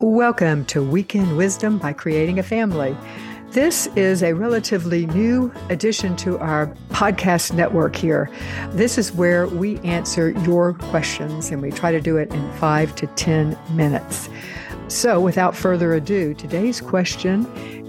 Welcome to Weekend Wisdom by Creating a Family. This is a relatively new addition to our podcast network here. This is where we answer your questions and we try to do it in five to 10 minutes. So, without further ado, today's question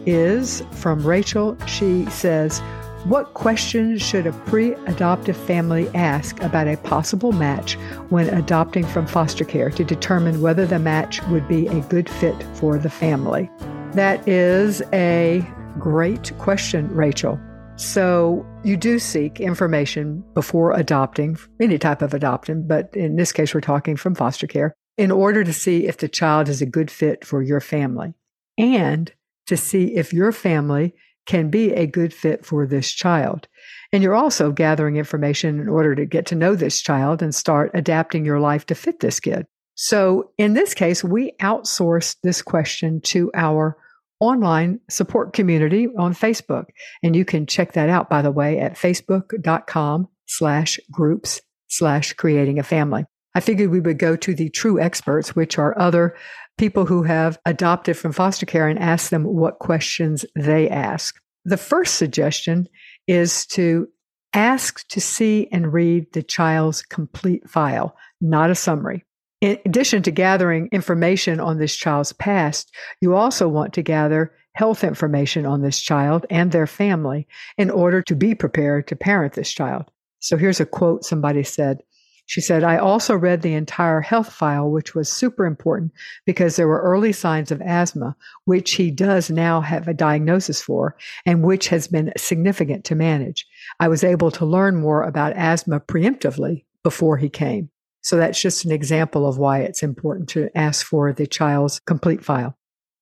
is from Rachel. She says, what questions should a pre adoptive family ask about a possible match when adopting from foster care to determine whether the match would be a good fit for the family? That is a great question, Rachel. So, you do seek information before adopting, any type of adoption, but in this case, we're talking from foster care, in order to see if the child is a good fit for your family and to see if your family can be a good fit for this child. And you're also gathering information in order to get to know this child and start adapting your life to fit this kid. So in this case, we outsourced this question to our online support community on Facebook. And you can check that out, by the way, at facebook.com slash groups slash creating a family. I figured we would go to the true experts, which are other people who have adopted from foster care and ask them what questions they ask. The first suggestion is to ask to see and read the child's complete file, not a summary. In addition to gathering information on this child's past, you also want to gather health information on this child and their family in order to be prepared to parent this child. So here's a quote somebody said she said, I also read the entire health file, which was super important because there were early signs of asthma, which he does now have a diagnosis for and which has been significant to manage. I was able to learn more about asthma preemptively before he came. So that's just an example of why it's important to ask for the child's complete file.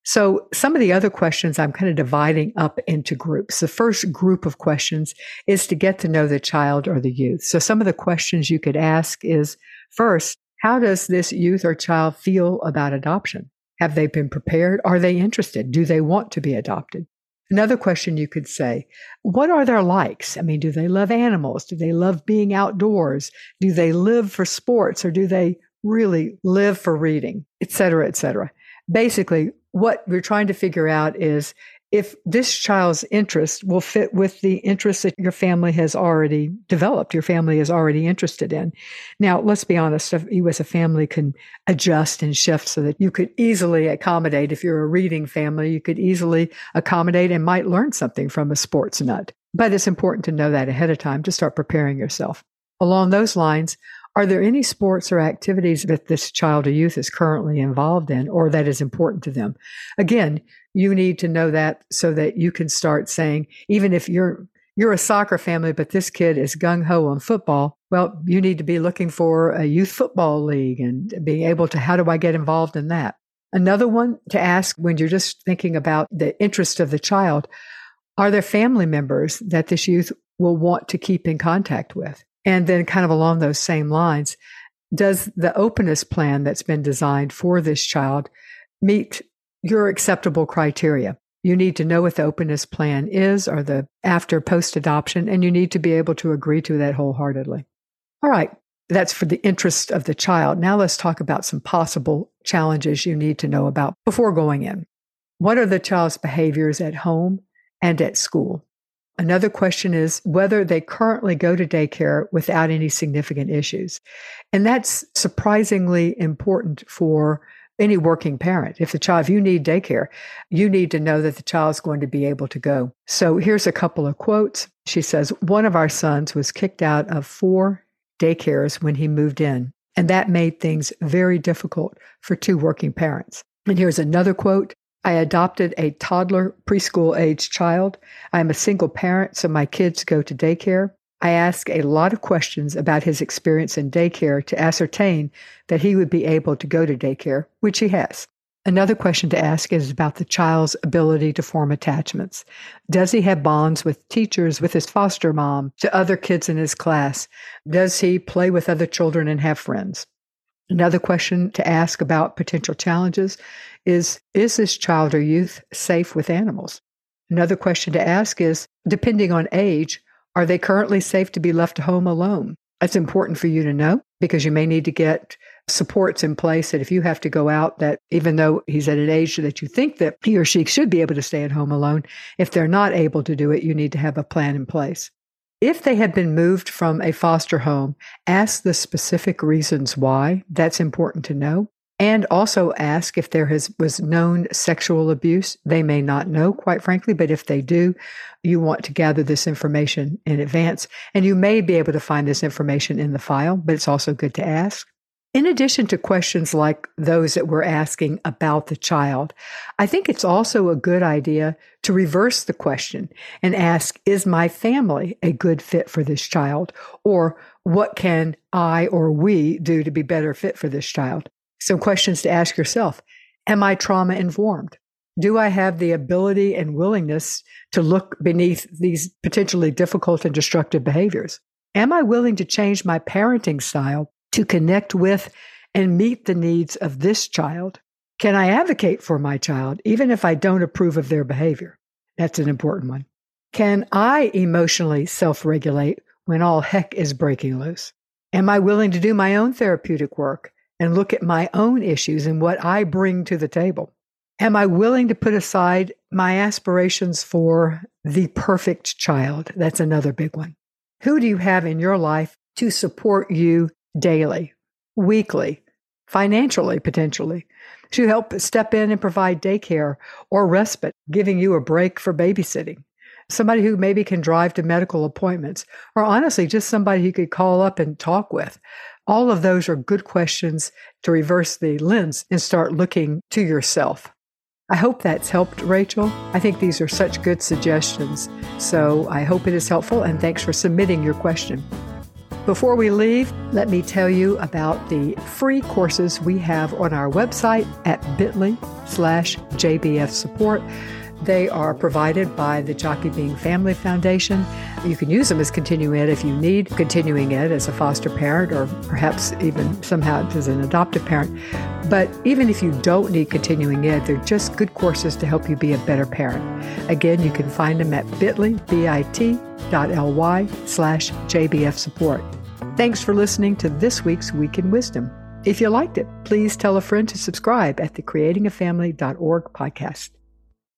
So some of the other questions I'm kind of dividing up into groups. The first group of questions is to get to know the child or the youth. So some of the questions you could ask is first, how does this youth or child feel about adoption? Have they been prepared? Are they interested? Do they want to be adopted? Another question you could say, what are their likes? I mean, do they love animals? Do they love being outdoors? Do they live for sports or do they really live for reading, et cetera, et cetera? Basically, what we're trying to figure out is if this child's interest will fit with the interests that your family has already developed, your family is already interested in. Now, let's be honest, you as a family can adjust and shift so that you could easily accommodate. If you're a reading family, you could easily accommodate and might learn something from a sports nut. But it's important to know that ahead of time to start preparing yourself. Along those lines, are there any sports or activities that this child or youth is currently involved in or that is important to them? Again, you need to know that so that you can start saying, even if you're you're a soccer family, but this kid is gung ho on football. Well, you need to be looking for a youth football league and being able to, how do I get involved in that? Another one to ask when you're just thinking about the interest of the child are there family members that this youth will want to keep in contact with? And then, kind of along those same lines, does the openness plan that's been designed for this child meet your acceptable criteria? You need to know what the openness plan is or the after post adoption, and you need to be able to agree to that wholeheartedly. All right, that's for the interest of the child. Now let's talk about some possible challenges you need to know about before going in. What are the child's behaviors at home and at school? Another question is whether they currently go to daycare without any significant issues. And that's surprisingly important for any working parent. If the child, if you need daycare, you need to know that the child's going to be able to go. So here's a couple of quotes. She says, One of our sons was kicked out of four daycares when he moved in, and that made things very difficult for two working parents. And here's another quote I adopted a toddler preschool age child. I'm a single parent, so my kids go to daycare. I ask a lot of questions about his experience in daycare to ascertain that he would be able to go to daycare, which he has. Another question to ask is about the child's ability to form attachments. Does he have bonds with teachers, with his foster mom, to other kids in his class? Does he play with other children and have friends? Another question to ask about potential challenges is Is this child or youth safe with animals? Another question to ask is Depending on age, are they currently safe to be left home alone? That's important for you to know because you may need to get supports in place that if you have to go out, that even though he's at an age that you think that he or she should be able to stay at home alone, if they're not able to do it, you need to have a plan in place. If they have been moved from a foster home, ask the specific reasons why. That's important to know. And also ask if there has was known sexual abuse. They may not know, quite frankly, but if they do, you want to gather this information in advance. And you may be able to find this information in the file, but it's also good to ask. In addition to questions like those that we're asking about the child, I think it's also a good idea to reverse the question and ask, is my family a good fit for this child? Or what can I or we do to be better fit for this child? Some questions to ask yourself. Am I trauma informed? Do I have the ability and willingness to look beneath these potentially difficult and destructive behaviors? Am I willing to change my parenting style to connect with and meet the needs of this child? Can I advocate for my child even if I don't approve of their behavior? That's an important one. Can I emotionally self regulate when all heck is breaking loose? Am I willing to do my own therapeutic work and look at my own issues and what I bring to the table? Am I willing to put aside my aspirations for the perfect child? That's another big one. Who do you have in your life to support you daily, weekly, financially, potentially, to help step in and provide daycare or respite, giving you a break for babysitting. Somebody who maybe can drive to medical appointments, or honestly, just somebody you could call up and talk with. All of those are good questions to reverse the lens and start looking to yourself. I hope that's helped, Rachel. I think these are such good suggestions. So I hope it is helpful, and thanks for submitting your question. Before we leave, let me tell you about the free courses we have on our website at bit.ly slash JBF support. They are provided by the Jockey Being Family Foundation. You can use them as continuing ed if you need continuing ed as a foster parent or perhaps even somehow as an adoptive parent. But even if you don't need continuing ed, they're just good courses to help you be a better parent. Again, you can find them at bit.ly, B-I-T bit.ly slash JBF support. Thanks for listening to this week's Weekend Wisdom. If you liked it, please tell a friend to subscribe at the creatingafamily.org podcast.